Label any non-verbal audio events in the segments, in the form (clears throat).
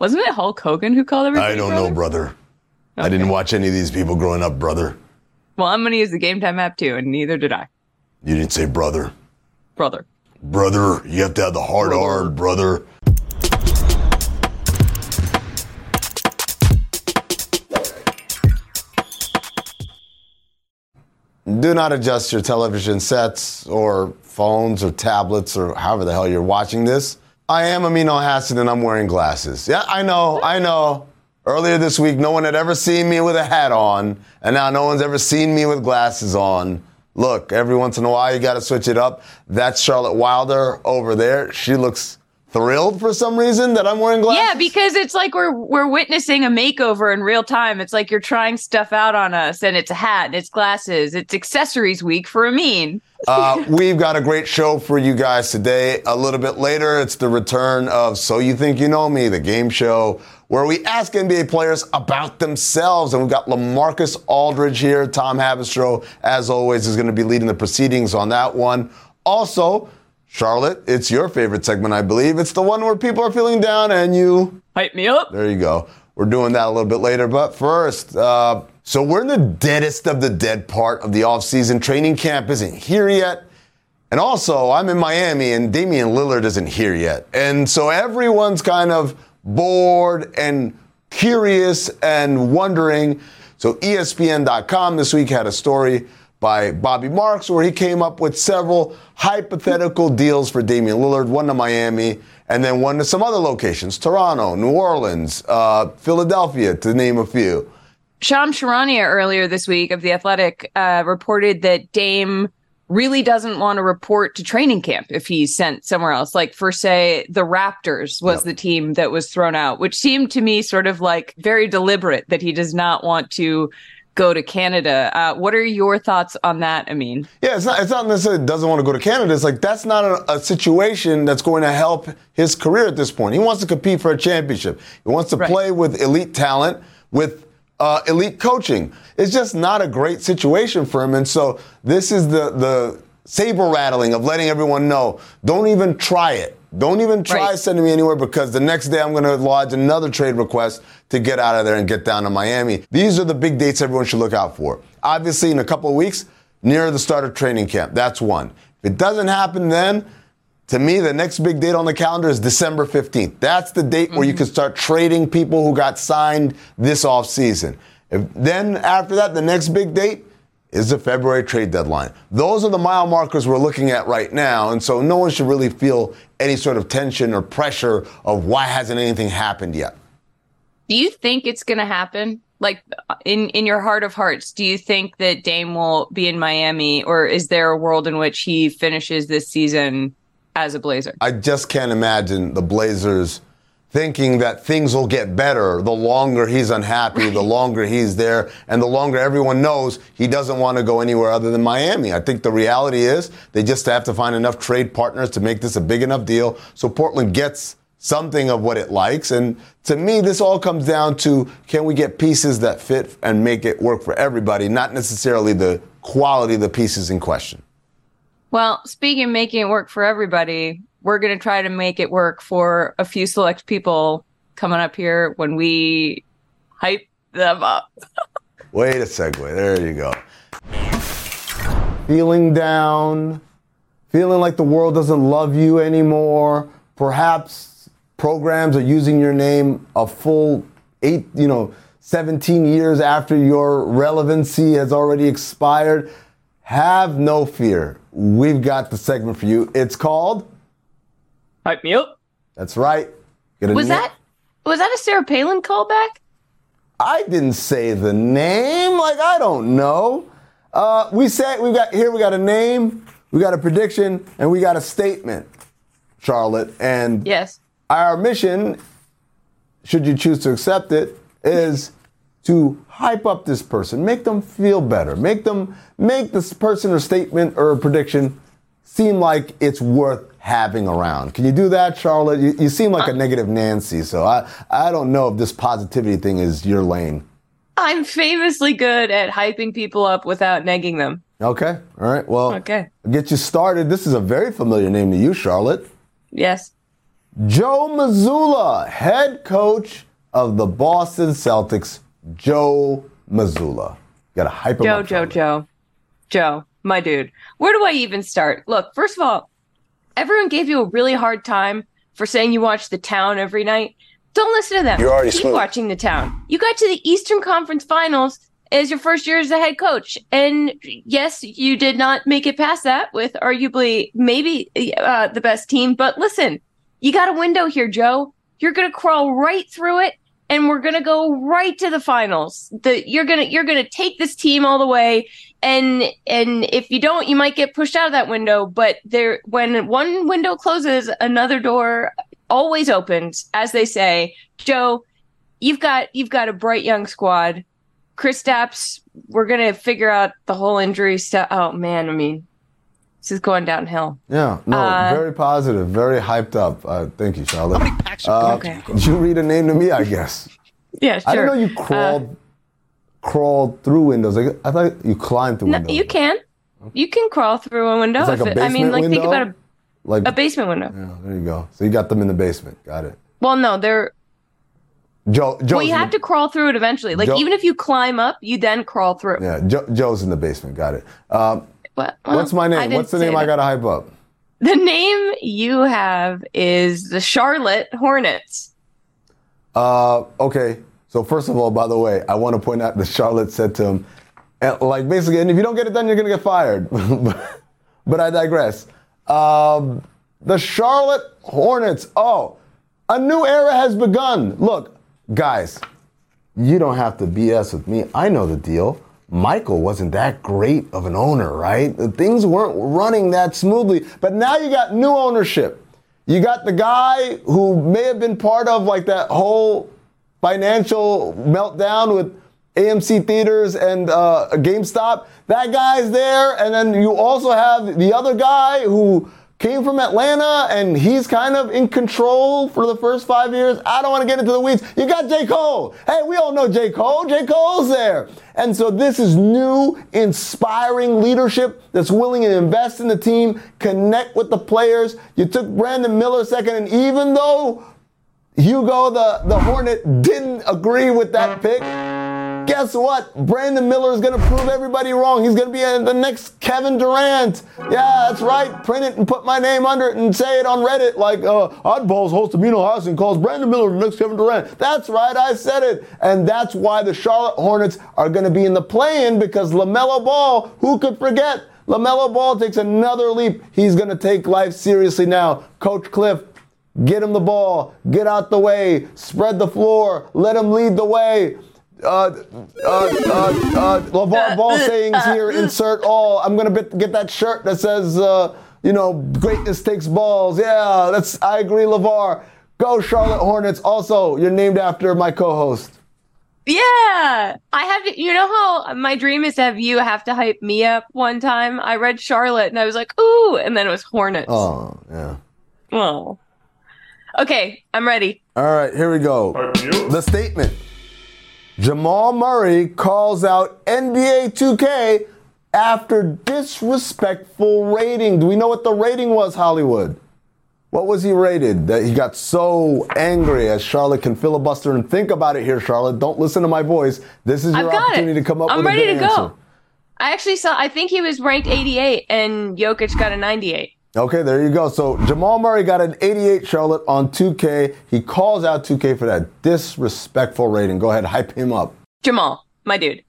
Wasn't it Hulk Hogan who called everybody? I don't brother? know, brother. I didn't watch any of these people growing up, brother. Well, I'm going to use the Game Time app too, and neither did I. You didn't say brother. Brother. Brother, you have to have the hard R, brother. Do not adjust your television sets or phones or tablets or however the hell you're watching this. I am Amin Elhassan and I'm wearing glasses. Yeah, I know, I know. Earlier this week, no one had ever seen me with a hat on, and now no one's ever seen me with glasses on. Look, every once in a while, you got to switch it up. That's Charlotte Wilder over there. She looks thrilled for some reason that I'm wearing glasses. Yeah, because it's like we're we're witnessing a makeover in real time. It's like you're trying stuff out on us, and it's a hat, and it's glasses, it's accessories week for Amin. uh, we've got a great show for you guys today. A little bit later, it's the return of So You Think You Know Me, the game show where we ask NBA players about themselves. And we've got LaMarcus Aldridge here. Tom Haberstroh, as always, is going to be leading the proceedings on that one. Also, Charlotte, it's your favorite segment, I believe. It's the one where people are feeling down and you hype me up. There you go. We're doing that a little bit later. But first, uh, so we're in the deadest of the dead part of the offseason. Training camp isn't here yet. And also, I'm in Miami and Damian Lillard isn't here yet. And so everyone's kind of bored and curious and wondering. So ESPN.com this week had a story by Bobby Marks where he came up with several hypothetical deals for Damian Lillard, one to Miami and then one to some other locations, Toronto, New Orleans, uh, Philadelphia, to name a few. Shams Charania earlier this week of The Athletic uh, reported that Dame really doesn't want to report to training camp if he's sent somewhere else. Like for say the Raptors was yep. the team that was thrown out, which seemed to me sort of like very deliberate that he does not want to go to Canada. Uh, what are your thoughts on that, Amin? Yeah, it's not, it's not necessarily doesn't want to go to Canada. It's like that's not a, a, situation that's going to help his career at this point. He wants to compete for a championship. He wants to right. play with elite talent, with uh, elite coaching. It's just not a great situation for him. And so this is the, the saber rattling of letting everyone know don't even try it. Don't even try right. sending me anywhere because the next day I'm going to lodge another trade request to get out of there and get down to Miami. These are the big dates everyone should look out for. Obviously, in a couple of weeks, near the start of training camp. That's one. If it doesn't happen then, to me, the next big date on the calendar is December 15th. That's the date mm-hmm. where you mm-hmm. can start trading people who got signed this offseason. If, then after that, the next big date is the February trade deadline. Those are the mile markers we're looking at right now, and so no one should really feel any sort of tension or pressure of why hasn't anything happened yet. Do you think it's going to happen? Like in in your heart of hearts, do you think that Dame will be in Miami, or is there a world in which he finishes this season as a Blazer. I just can't imagine the Blazers thinking that things will get better the longer he's unhappy, the longer he's there, and the longer everyone knows he doesn't want to go anywhere other than Miami. I think the reality is they just have to find enough trade partners to make this a big enough deal so Portland gets something of what it likes. And to me, this all comes down to can we get pieces that fit and make it work for everybody, not necessarily the quality of the pieces in question. Well, speaking of making it work for everybody, we're going to try to make it work for a few select people coming up here when we hype them up. (laughs) Wait a segue. There you go. Feeling down, feeling like the world doesn't love you anymore. Perhaps programs are using your name a full eight, you know, 17 years after your relevancy has already expired. Have no fear. We've got the segment for you. It's called Hype Me Up. That's right. Was that was that a Sarah Palin callback? I didn't say the name. Like I don't know. Uh, we said we got here. We got a name. We got a prediction, and we got a statement, Charlotte. And yes, our mission, should you choose to accept it, is to hype up this person, make them feel better, make them make this person or statement or prediction seem like it's worth having around. Can you do that, Charlotte? You, you seem like a uh, negative Nancy, so I, I don't know if this positivity thing is your lane. I'm famously good at hyping people up without negging them. Okay. All right. Well, okay. Get you started. This is a very familiar name to you, Charlotte. Yes. Joe Mazzulla, head coach of the Boston Celtics. Joe Mazzulla. Got to hype him Joe, up. Joe, Joe, Joe. Joe, my dude. Where do I even start? Look, first of all, everyone gave you a really hard time for saying you watch the town every night. Don't listen to them. You're already Keep smooth. watching the town. You got to the Eastern Conference Finals as your first year as a head coach, and yes, you did not make it past that with arguably maybe uh, the best team. But listen, you got a window here, Joe. You're gonna crawl right through it, and we're gonna go right to the finals. The you're gonna you're gonna take this team all the way and and if you don't you might get pushed out of that window but there when one window closes another door always opens as they say joe you've got you've got a bright young squad Kristaps, we're gonna figure out the whole injury stuff oh man i mean this is going downhill Yeah, no, Uh, very positive, very hyped up. Uh, thank you, Charlotte. Uh, Okay. Did you read a name to me? I guess. (laughs) yeah sure I didn't know you crawled, crawled through windows. Like, I thought you climbed through no, windows. you can you can crawl through a window It's like if a it- i mean basement like think about a, like, a basement window yeah, there you go. So you got them in the basement. Got it. well no they're Joe, Joe's well you have the- to crawl through it eventually like Joe- even if you climb up you then crawl through Yeah, Joe, Joe's in the basement. Got it. Um, Well, well, what's my name? What's the name I got to hype up? The name you have is the Charlotte Hornets. Uh, okay. So first of all, by the way, I want to point out that Charlotte said to him, and, like basically, and if you don't get it done, you're gonna get fired. (laughs) but I digress. Um, the Charlotte Hornets. Oh, a new era has begun. Look, guys, you don't have to BS with me. I know the deal. Michael wasn't that great of an owner, right? Things weren't running that smoothly. But now you got new ownership. You got the guy who may have been part of like that whole financial meltdown with AMC theaters and uh, GameStop. That guy's there, and then you also have the other guy who came from Atlanta and he's kind of in control for the first five years. I don't want to get into the weeds. You got J. Cole. Hey, we all know J. Cole. J. Cole's there. And so this is new, inspiring leadership that's willing to invest in the team, connect with the players. You took Brandon Miller second, and even though Hugo, the, the Hornet, didn't agree with that pick. Guess what? Brandon Miller is going to prove everybody wrong. He's going to be the next Kevin Durant. Yeah, that's right. Print it and put my name under it and say it on Reddit like uh, Oddballs host Amin Elhassan calls Brandon Miller the next Kevin Durant. That's right. I said it. And that's why the Charlotte Hornets are going to be in the play-in because LaMelo Ball, who could forget? LaMelo Ball takes another leap. He's going to take life seriously now. Coach Cliff, Get him the ball. Get out the way. Spread the floor. Let him lead the way. Uh, uh, uh, uh, LeVar Ball sayings here. Insert all. I'm gonna get that shirt that says, uh, you know, greatness takes balls. Yeah, that's. I agree, LeVar. Go Charlotte Hornets. Also, you're named after my co-host. Yeah, I have to. You know how my dream is to have you have to hype me up. One time, I read Charlotte and I was like, "Ooh," and then it was Hornets. Oh, yeah. Well. Okay, I'm ready. All right, here we go. The statement. Jamal Murray calls out NBA 2K after disrespectful rating. Do we know what the rating was, Hollywood? What was he rated that he got so angry as Charlotte can filibuster and think about it here, Charlotte. Don't listen to my voice. This is your opportunity it. to come up I'm with ready a good to go. I actually saw. I think he was ranked 88, and Jokic got a 98. Okay, there you go. So Jamal Murray got an 88 Charlotte on 2K. He calls out 2K for that disrespectful rating. Go ahead, hype him up. Jamal, my dude,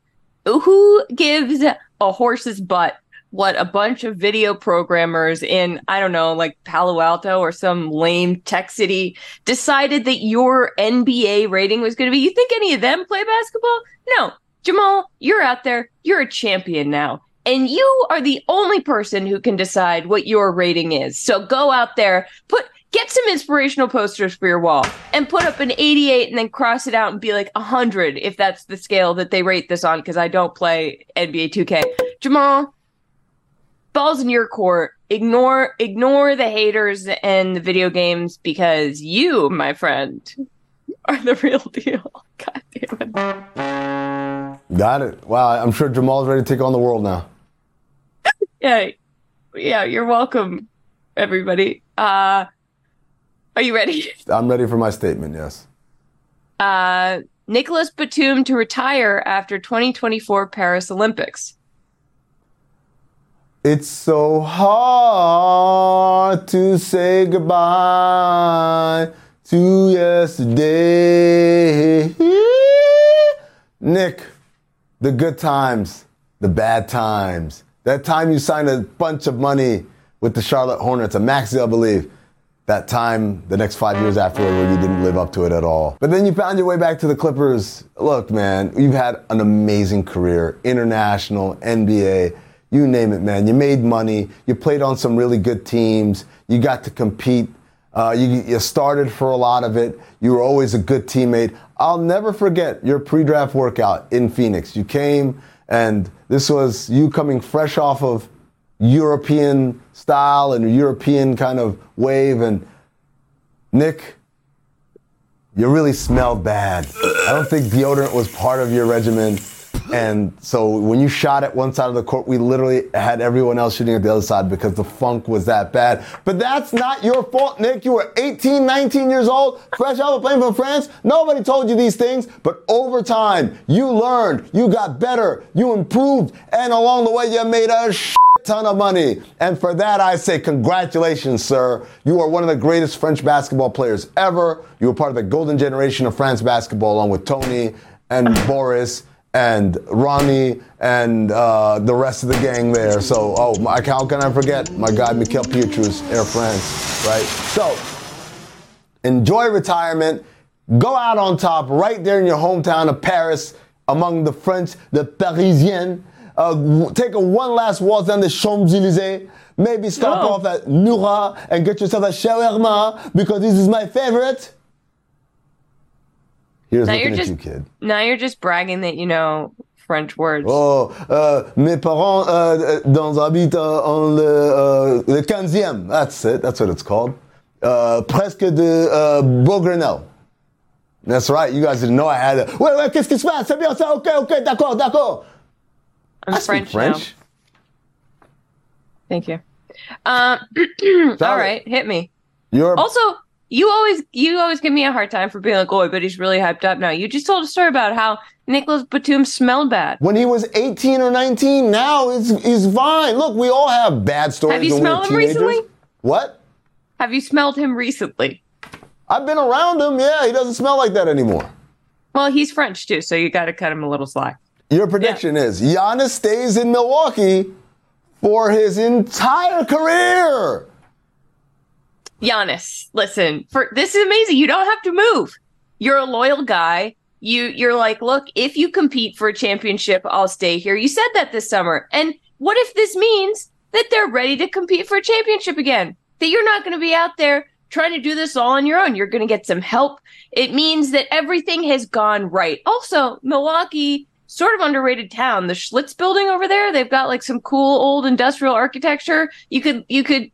who gives a horse's butt what a bunch of video programmers in, I don't know, like Palo Alto or some lame tech city decided that your NBA rating was going to be? You think any of them play basketball? No. Jamal, you're out there. You're a champion now. And you are the only person who can decide what your rating is. So go out there, put get some inspirational posters for your wall and put up an 88 and then cross it out and be like 100 if that's the scale that they rate this on because I don't play NBA 2K. Jamal, balls in your court. Ignore ignore the haters and the video games because you, my friend, are the real deal. (laughs) God damn it. Got it. Wow, I'm sure Jamal's ready to take on the world now. (laughs) Yeah. Yeah, you're welcome, everybody. Uh are you ready? (laughs) I'm ready for my statement, yes. Uh Nicholas Batum to retire after 2024 Paris Olympics. It's so hard to say goodbye to yesterday. (laughs) Nick, the good times, the bad times. That time you signed a bunch of money with the Charlotte Hornets, a max deal, I believe. That time, the next five years afterward, where you didn't live up to it at all. But then you found your way back to the Clippers. Look, man, you've had an amazing career, international, NBA you name it, man. You made money. You played on some really good teams. You got to compete. Uh, you, you started for a lot of it. You were always a good teammate. I'll never forget your pre-draft workout in Phoenix. You came, and this was you coming fresh off of European style and European kind of wave. And Nick, you really smelled bad. I don't think deodorant was part of your regimen. And so when you shot at one side of the court, we literally had everyone else shooting at the other side because the funk was that bad. But that's not your fault, Nick. You were 18, 19 years old, fresh out of playing for France. Nobody told you these things, but over time, you learned, you got better, you improved, and along the way, you made a ton of money. And for that, I say congratulations, sir. You are one of the greatest French basketball players ever. You were part of the golden generation of France basketball, along with Tony and Boris and Ronnie and uh, the rest of the gang there. So, oh, my, how can I forget my guy Mickaël Pietrus, Air France, right? So, enjoy retirement. Go out on top right there in your hometown of Paris among the French, the Parisiens. Uh, take a one last waltz down the Champs-Élysées. Maybe stop Oh. off at Noura and get yourself a shawarma because this is my favorite. Here's Now looking you're at just you, kid. now you're just bragging that you know French words. Oh, euh, mes parents euh, dans habitent en le, euh, le 15e. That's it. That's what it's called. Uh, presque de uh, Beaugrenelle. That's right. You guys didn't know I had it. Ouais, ouais, qu'est-ce qui se passe? C'est bien ça? Ok, ok, d'accord, d'accord. I'm I speak French, now. Thank you. Um, (clears throat) all right, hit me. You're Also, you always you always give me a hard time for being like, oh, but he's really hyped up now. You just told a story about how Nicholas Batum smelled bad. when he was 18 or 19. Now he's, he's fine. Look, we all have bad stories Have you when we were smelled him teenagers. recently? What? Have you smelled him recently? I've been around him. Yeah, he doesn't smell like that anymore. Well, he's French too, so you got to cut him a little slack. Your prediction is Giannis stays in Milwaukee for his entire career. Giannis, listen, for this is amazing. You don't have to move. You're a loyal guy. You you're like, look, if you compete for a championship, I'll stay here. You said that this summer. And what if this means that they're ready to compete for a championship again? That you're not going to be out there trying to do this all on your own. You're going to get some help. It means that everything has gone right. Also, Milwaukee, sort of underrated town. The Schlitz building over there, they've got like some cool old industrial architecture. You could you could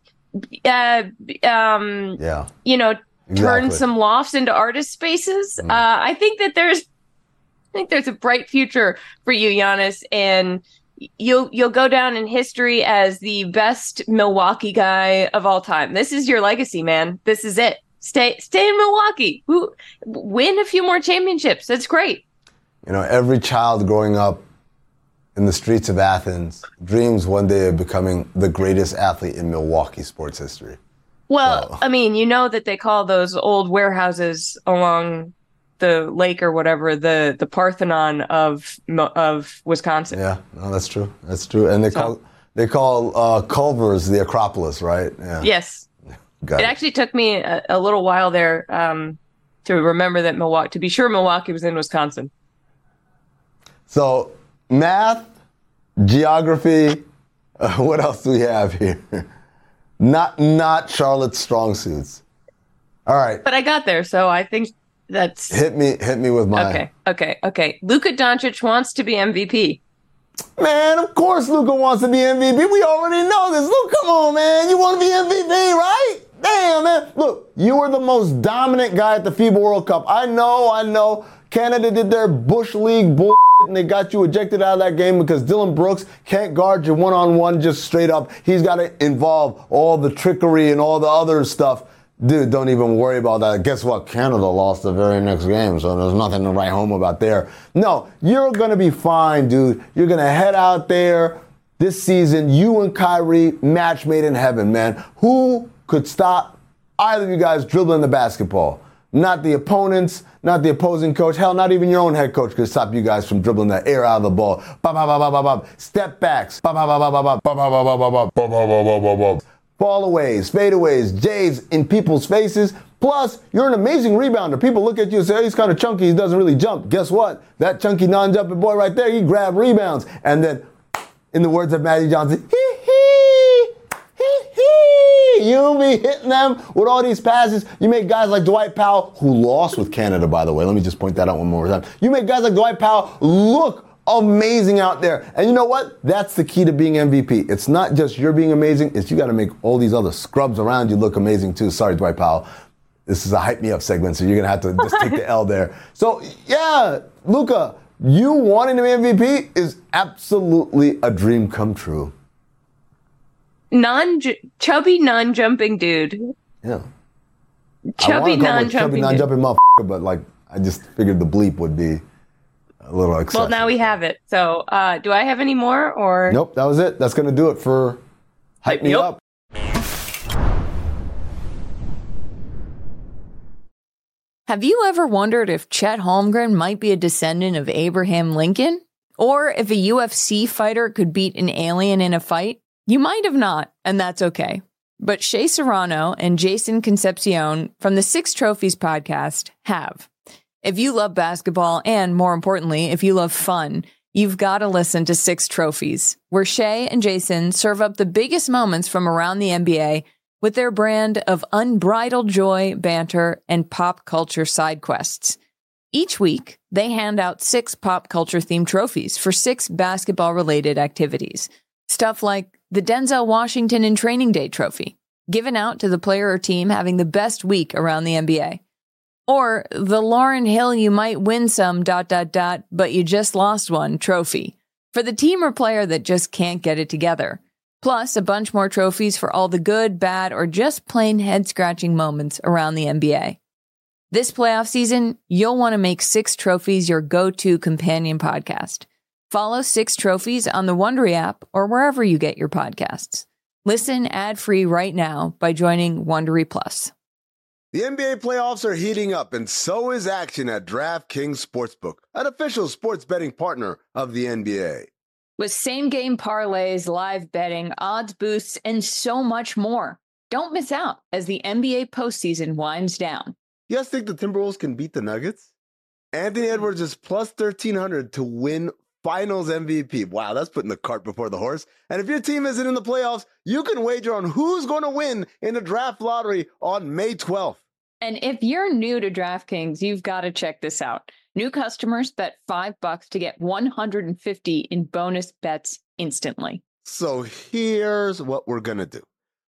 uh um Yeah. you know turn Exactly. some lofts into artist spaces. Uh I think that there's I think there's a bright future for you, Giannis, and you'll you'll go down in history as the best Milwaukee guy of all time. This is your legacy, man. This is it. Stay stay in Milwaukee. Win a few more championships. That's great. You know, every child growing up in the streets of Athens dreams one day of becoming the greatest athlete in Milwaukee sports history. Well, so. I mean, you know that they call those old warehouses along the lake or whatever the the Parthenon of of Wisconsin. Yeah, no, that's true. That's true. And they so. call they call uh, Culver's the Acropolis, right? Yeah. Yes. (laughs) Got it, it actually took me a, a little while there um, to remember that Milwaukee. To be sure, Milwaukee was in Wisconsin. So math, geography. Uh, (laughs) what else do we have here? (laughs) not not Charlotte's strong suits. All right. But I got there, so I think that's hit me hit me with my Okay, okay, okay. Luka Doncic wants to be MVP. Man, of course Luka wants to be MVP. We already know this. Look, come on, man. You want to be MVP, right? Damn, man. Look, you were the most dominant guy at the FIBA World Cup. I know, I know. Canada did their Bush League bull and they got you ejected out of that game because Dylan Brooks can't guard you one on one just straight up. He's got to involve all the trickery and all the other stuff. Dude, don't even worry about that. Guess what? Canada lost the very next game, so there's nothing to write home about there. No, you're going to be fine, dude. You're going to head out there this season. You and Kyrie, match made in heaven, man. Who could stop either of you guys dribbling the basketball? Not the opponents, not the opposing coach. Hell, not even your own head coach could stop you guys from dribbling that air out of the ball. Step backs. Fallaways, fadeaways, J's in people's faces. Plus, you're an amazing rebounder. People look at you and say, oh, he's kind of chunky. He doesn't really jump. Guess what? That chunky non-jumping boy right there, he grabbed rebounds. And then, in the words of Maddie Johnson, hee You'll be hitting them with all these passes. You make guys like Dwight Powell, who lost with Canada, by the way. Let me just point that out one more time. You make guys like Dwight Powell look amazing out there. And you know what? That's the key to being MVP. It's not just you're being amazing, it's you got to make all these other scrubs around you look amazing too. Sorry, Dwight Powell. This is a hype me up segment, so you're gonna have to just take the L there. So yeah, Luka, you wanting to be MVP is absolutely a dream come true. Non chubby non jumping dude. Yeah. Chubby non jumping. Chubby non jumping motherfucker, but like I just figured the bleep would be a little excessive. Well, now we have it. So, uh, do I have any more or? Nope, that was it. That's going to do it for Hype Me Up. Have you ever wondered if Chet Holmgren might be a descendant of Abraham Lincoln? Or if a UFC fighter could beat an alien in a fight? You might have not, and that's okay. But Shea Serrano and Jason Concepcion from the Six Trophies podcast have. If you love basketball and more importantly, if you love fun, you've got to listen to Six Trophies, where Shea and Jason serve up the biggest moments from around the NBA with their brand of unbridled joy, banter, and pop culture side quests. Each week, they hand out six pop culture themed trophies for six basketball related activities. Stuff like the Denzel Washington in Training Day trophy, given out to the player or team having the best week around the NBA. Or the Lauryn Hill you might win some dot dot dot, but you just lost one trophy for the team or player that just can't get it together. Plus a bunch more trophies for all the good, bad, or just plain head scratching moments around the NBA. This playoff season, you'll want to make Six Trophies your go-to companion podcast. Follow Six Trophies on the Wondery app or wherever you get your podcasts. Listen ad-free right now by joining Wondery Plus. The NBA playoffs are heating up, and so is action at DraftKings Sportsbook, an official sports betting partner of the NBA. With same game parlays, live betting, odds boosts, and so much more. Don't miss out as the NBA postseason winds down. You guys think the Timberwolves can beat the Nuggets? Anthony Edwards is plus 1300 to win finals MVP. Wow, that's putting the cart before the horse. And if your team isn't in the playoffs, you can wager on who's going to win in the draft lottery on May 12th. And if you're new to DraftKings, you've got to check this out. New customers bet 5 bucks to get 150 in bonus bets instantly. So here's what we're going to do.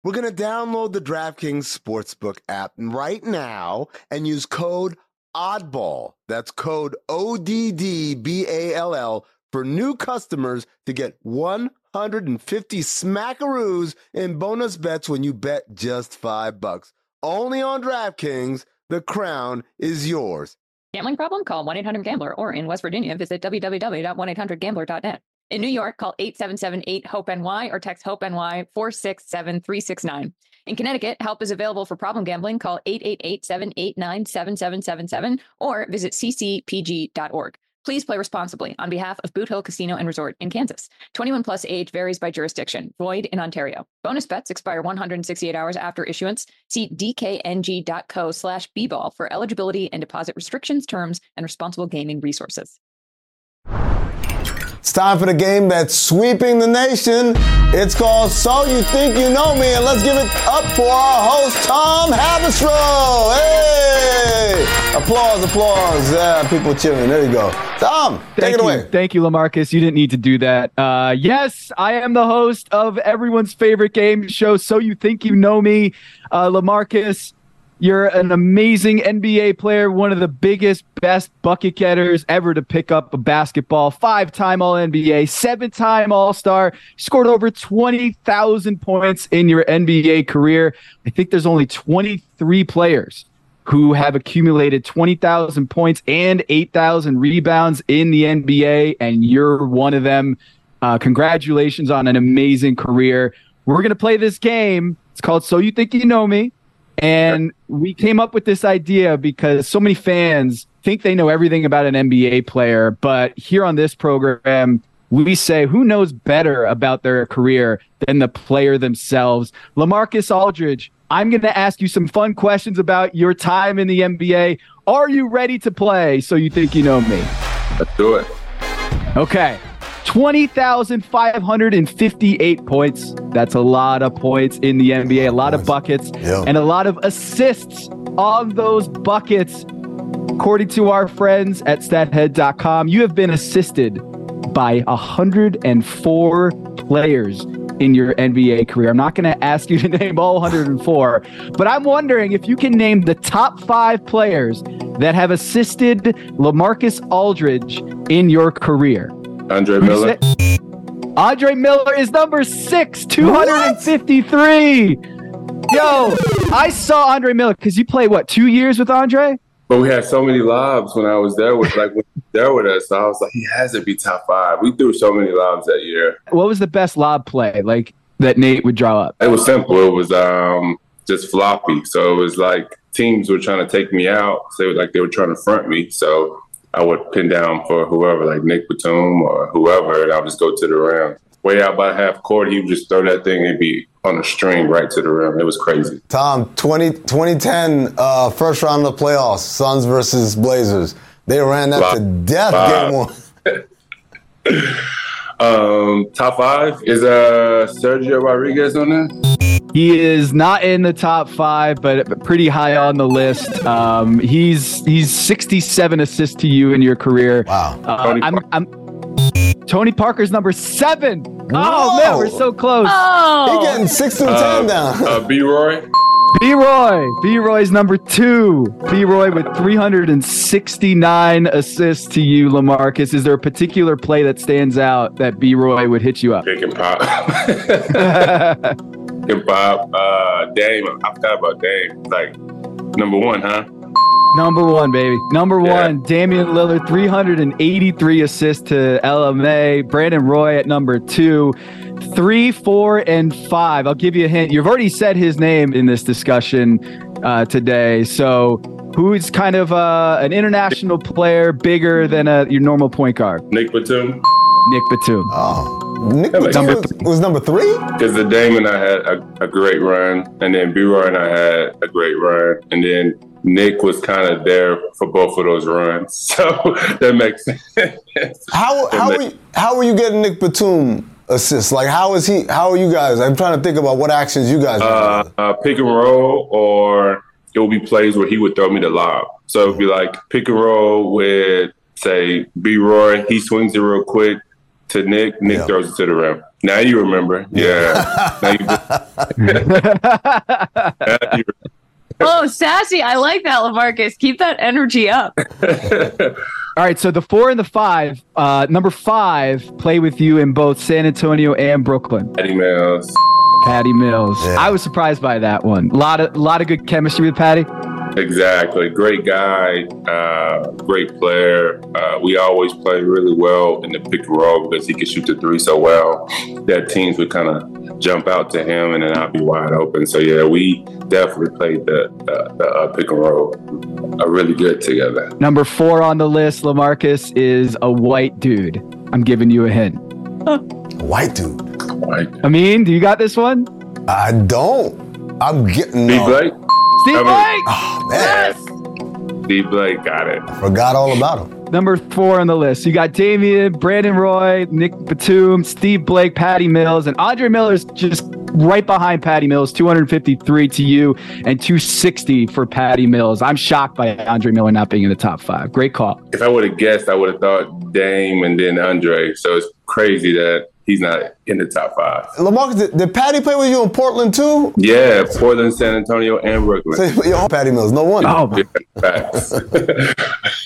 We're going to download the DraftKings Sportsbook app right now and use code ODDBALL. That's code O D D B A L L for new customers to get 150 smackaroos in bonus bets when you bet just five bucks. Only on DraftKings, the crown is yours. Gambling problem? Call 1 800 Gambler or in West Virginia, visit www.1800Gambler.net. In New York, call 877 8 HOPE NY or text HOPE NY 467 369. In Connecticut, help is available for problem gambling. Call 888 789 7777 or visit ccpg.org. Please play responsibly on behalf of Boot Hill Casino and Resort in Kansas. 21 plus age varies by jurisdiction. Void in Ontario. Bonus bets expire 168 hours after issuance. See dkng.co slash bball for eligibility and deposit restrictions, terms, and responsible gaming resources. It's time for the game that's sweeping the nation. It's called So You Think You Know Me, and let's give it up for our host, Tom Haberstroh. Hey! Applause, applause. Yeah, people cheering. There you go. Tom, take it you. away. Thank you, LaMarcus. You didn't need to do that. Uh, yes, I am the host of everyone's favorite game show, So You Think You Know Me. Uh, LaMarcus, you're an amazing NBA player, one of the biggest, best bucket getters ever to pick up a basketball. Five time All NBA, seven time All Star, scored over 20,000 points in your NBA career. I think there's only 23 players who have accumulated 20,000 points and 8,000 rebounds in the NBA, and you're one of them. Uh, congratulations on an amazing career. We're going to play this game. It's called So You Think You Know Me. And we came up with this idea because so many fans think they know everything about an NBA player. But here on this program, we say who knows better about their career than the player themselves. LaMarcus Aldridge, I'm going to ask you some fun questions about your time in the NBA. Are you ready to play? So you think you know me? Let's do it. Okay. 20,558 points. That's a lot of points in the NBA, a lot of buckets, Yeah. and a lot of assists on those buckets. According to our friends at stathead.com, you have been assisted by 104 players in your NBA career. I'm not going to ask you to (laughs) name all 104, but I'm wondering if you can name the top five players that have assisted LaMarcus Aldridge in your career. Andre Miller. Andre Miller is number six, 253. Yo, I saw Andre Miller because you played what, two years with Andre? But we had so many lobs when I was there with like when he was there with us. So I was like, he has to be top five. We threw so many lobs that year. What was the best lob play like that Nate would draw up? It was simple. It was um just floppy. So it was like teams were trying to take me out. So it was like they were trying to front me. So I would pin down for whoever, like Nick Batum or whoever, and I'll just go to the rim. Way out by half court, he would just throw that thing and be on a string right to the rim. It was crazy. Tom, 20, 2010 uh, first round of the playoffs, Suns versus Blazers. They ran that to death Wow. game one. (laughs) Um, top five is uh Sergio Rodriguez on there. He is not in the top five, but pretty high on the list. Um, he's he's 67 assists to you in your career. Wow. Uh, Tony I'm, Parker. I'm Tony Parker's number seven. Whoa. Oh man, we're so close. He Oh, getting six through Uh, ten now. uh, B Roy. (laughs) B Roy. B Roy's number two. B Roy with 369 assists to you, LaMarcus. Is there a particular play that stands out that B Roy would hit you up? Pick and pop. (laughs) Pick and pop. Uh, Dame. I forgot about Dame. Like number one, huh? Number one, baby. Number Yeah. one, Damian Lillard, 383 assists to LMA. Brandon Roy at number two. Three, four, and five. I'll give you a hint. You've already said his name in this discussion uh, today. So, who's kind of uh, an international player, bigger than a, your normal point guard? Nick Batum. Nick Batum. Oh, Nick Yeah, Batum number was, was number three. Because the Dame and I had a, a great run, and then B Roy and I had a great run, and then Nick was kind of there for both of those runs. (laughs) So that makes sense. (laughs) How how Nick- were you, how were you getting Nick Batum assists? Like how is he? How are you guys? I'm trying to think about what actions you guys. uh, uh, pick and roll, or it would be plays where he would throw me the lob. So it would be like pick and roll with, say, B Roy. He swings it real quick to Nick. Nick Yeah. throws it to the rim. Now you remember. Yeah. (laughs) now you, (laughs) now you oh, sassy. I like that, LaMarcus. Keep that energy up. (laughs) All right, so the four and the five, uh, number five, play with you in both San Antonio and Brooklyn. Patty Mills. Patty Mills. Yeah. I was surprised by that one. A lot of, lot of good chemistry with Patty. Exactly. Great guy, uh, great player. Uh, we always play really well in the pick and roll because he could shoot the three so well that teams would kind of jump out to him and then I'd be wide open. So, yeah, we definitely played the, the, the uh, pick and roll uh, really good together. Number four on the list, LaMarcus is a white dude. I'm giving you a hint. White dude. Like, Amin, do you got this one? I don't. I'm getting. Steve no. Blake? Steve I Blake! Oh, man, Steve Blake got it. I forgot all about him. Number four on the list. You got Damian, Brandon Roy, Nick Batum, Steve Blake, Patty Mills, and Andre Miller's just right behind Patty Mills, 253 to you and 260 for Patty Mills. I'm shocked by Andre Miller not being in the top five. Great call. If I would have guessed, I would have thought Dame and then Andre. So it's crazy that he's not in the top five. LaMarcus, did, did Patty play with you in Portland too? Yeah, Portland, San Antonio, and Brooklyn. Say, yo, Patty Mills, no wonder. Oh, my Facts.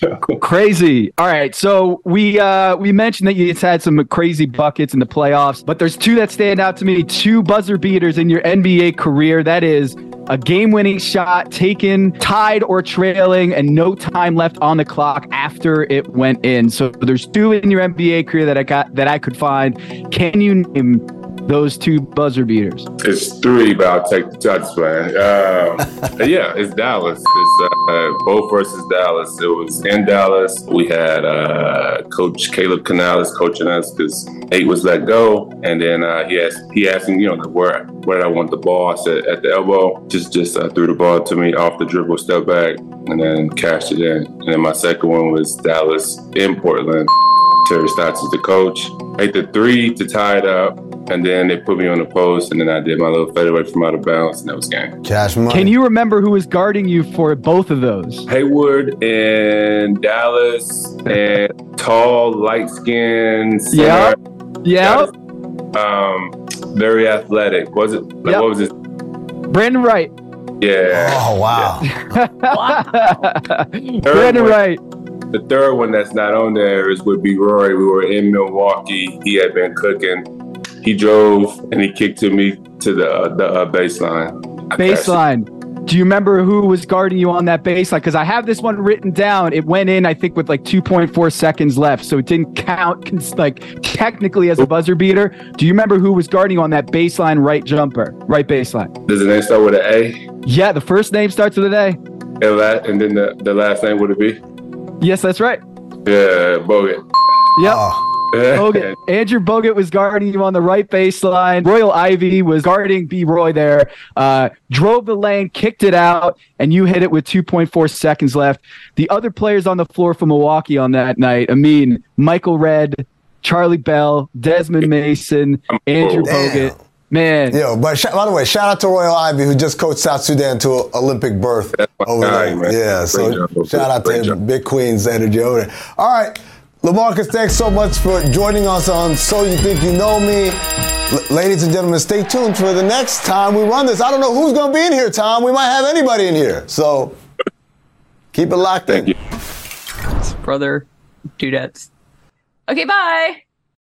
(laughs) crazy. All right. So we uh we mentioned that you just had some crazy buckets in the playoffs, but there's two that stand out to me, two buzzer beaters in your NBA career. That is a game-winning shot taken tied or trailing and no time left on the clock after it went in. So there's two in your NBA career that I got that I could find. Can you name those two buzzer beaters? It's three, but I'll take the touch, man. Um, (laughs) yeah, it's Dallas. It's uh, both versus Dallas. It was in Dallas. We had uh, Coach Kaleb Canales coaching us because Nate was let go, and then uh, he asked he asked me, you know, where where did I want the ball? I said at the elbow. Just just uh, threw the ball to me off the dribble, step back, and then cashed it in. And then my second one was Dallas in Portland. Terry Stotts is the coach. I hit the three to tie it up, and then they put me on the post, and then I did my little fadeaway from out of bounds, and that was game. Cash money. Can you remember who was guarding you for both of those? Haywood in Dallas, and tall, light skinned, Yeah. Yeah. um, very athletic. Was it? Like, Yep. What was his? Brandan Wright. Yeah. Oh wow. (laughs) Brandon one. Wright. The third one that's not on there is would be Rory. We were in Milwaukee. He had been cooking. He drove and he kicked to me to the uh, the uh, baseline. I cashed it. baseline. Do you remember who was guarding you on that baseline? Because I have this one written down. It went in, I think, with like 2.4 seconds left, so it didn't count like technically as a buzzer beater. Do you remember who was guarding you on that baseline right jumper, right baseline? Does the name start with an A? Yeah, the first name starts with an A. And, la- and then the, the last name would it be? Yes, that's right. Yeah, Bogut. Yep. Oh, Bogut. (laughs) Andrew Bogut was guarding you on the right baseline. Royal Ivey was guarding B. Roy there. Uh, drove the lane, kicked it out, and you hit it with 2.4 seconds left. The other players on the floor for Milwaukee on that night, I mean, Michael Redd, Charlie Bell, Desmond Mason, Andrew Damn. Bogut. Man, yo, but sh- by the way, shout out to Royal Ivey who just coached South Sudan to an Olympic berth over guy, there. man. Yeah, Great so job. shout out to him. job. Big Queens energy over there. All right. LaMarcus, thanks so much for joining us on So You Think You Know Me. L- ladies and gentlemen, stay tuned for the next time we run this. I don't know who's going to be in here, Tom. We might have anybody in here. So keep it locked Thank in. you. brother dudettes. Okay, bye.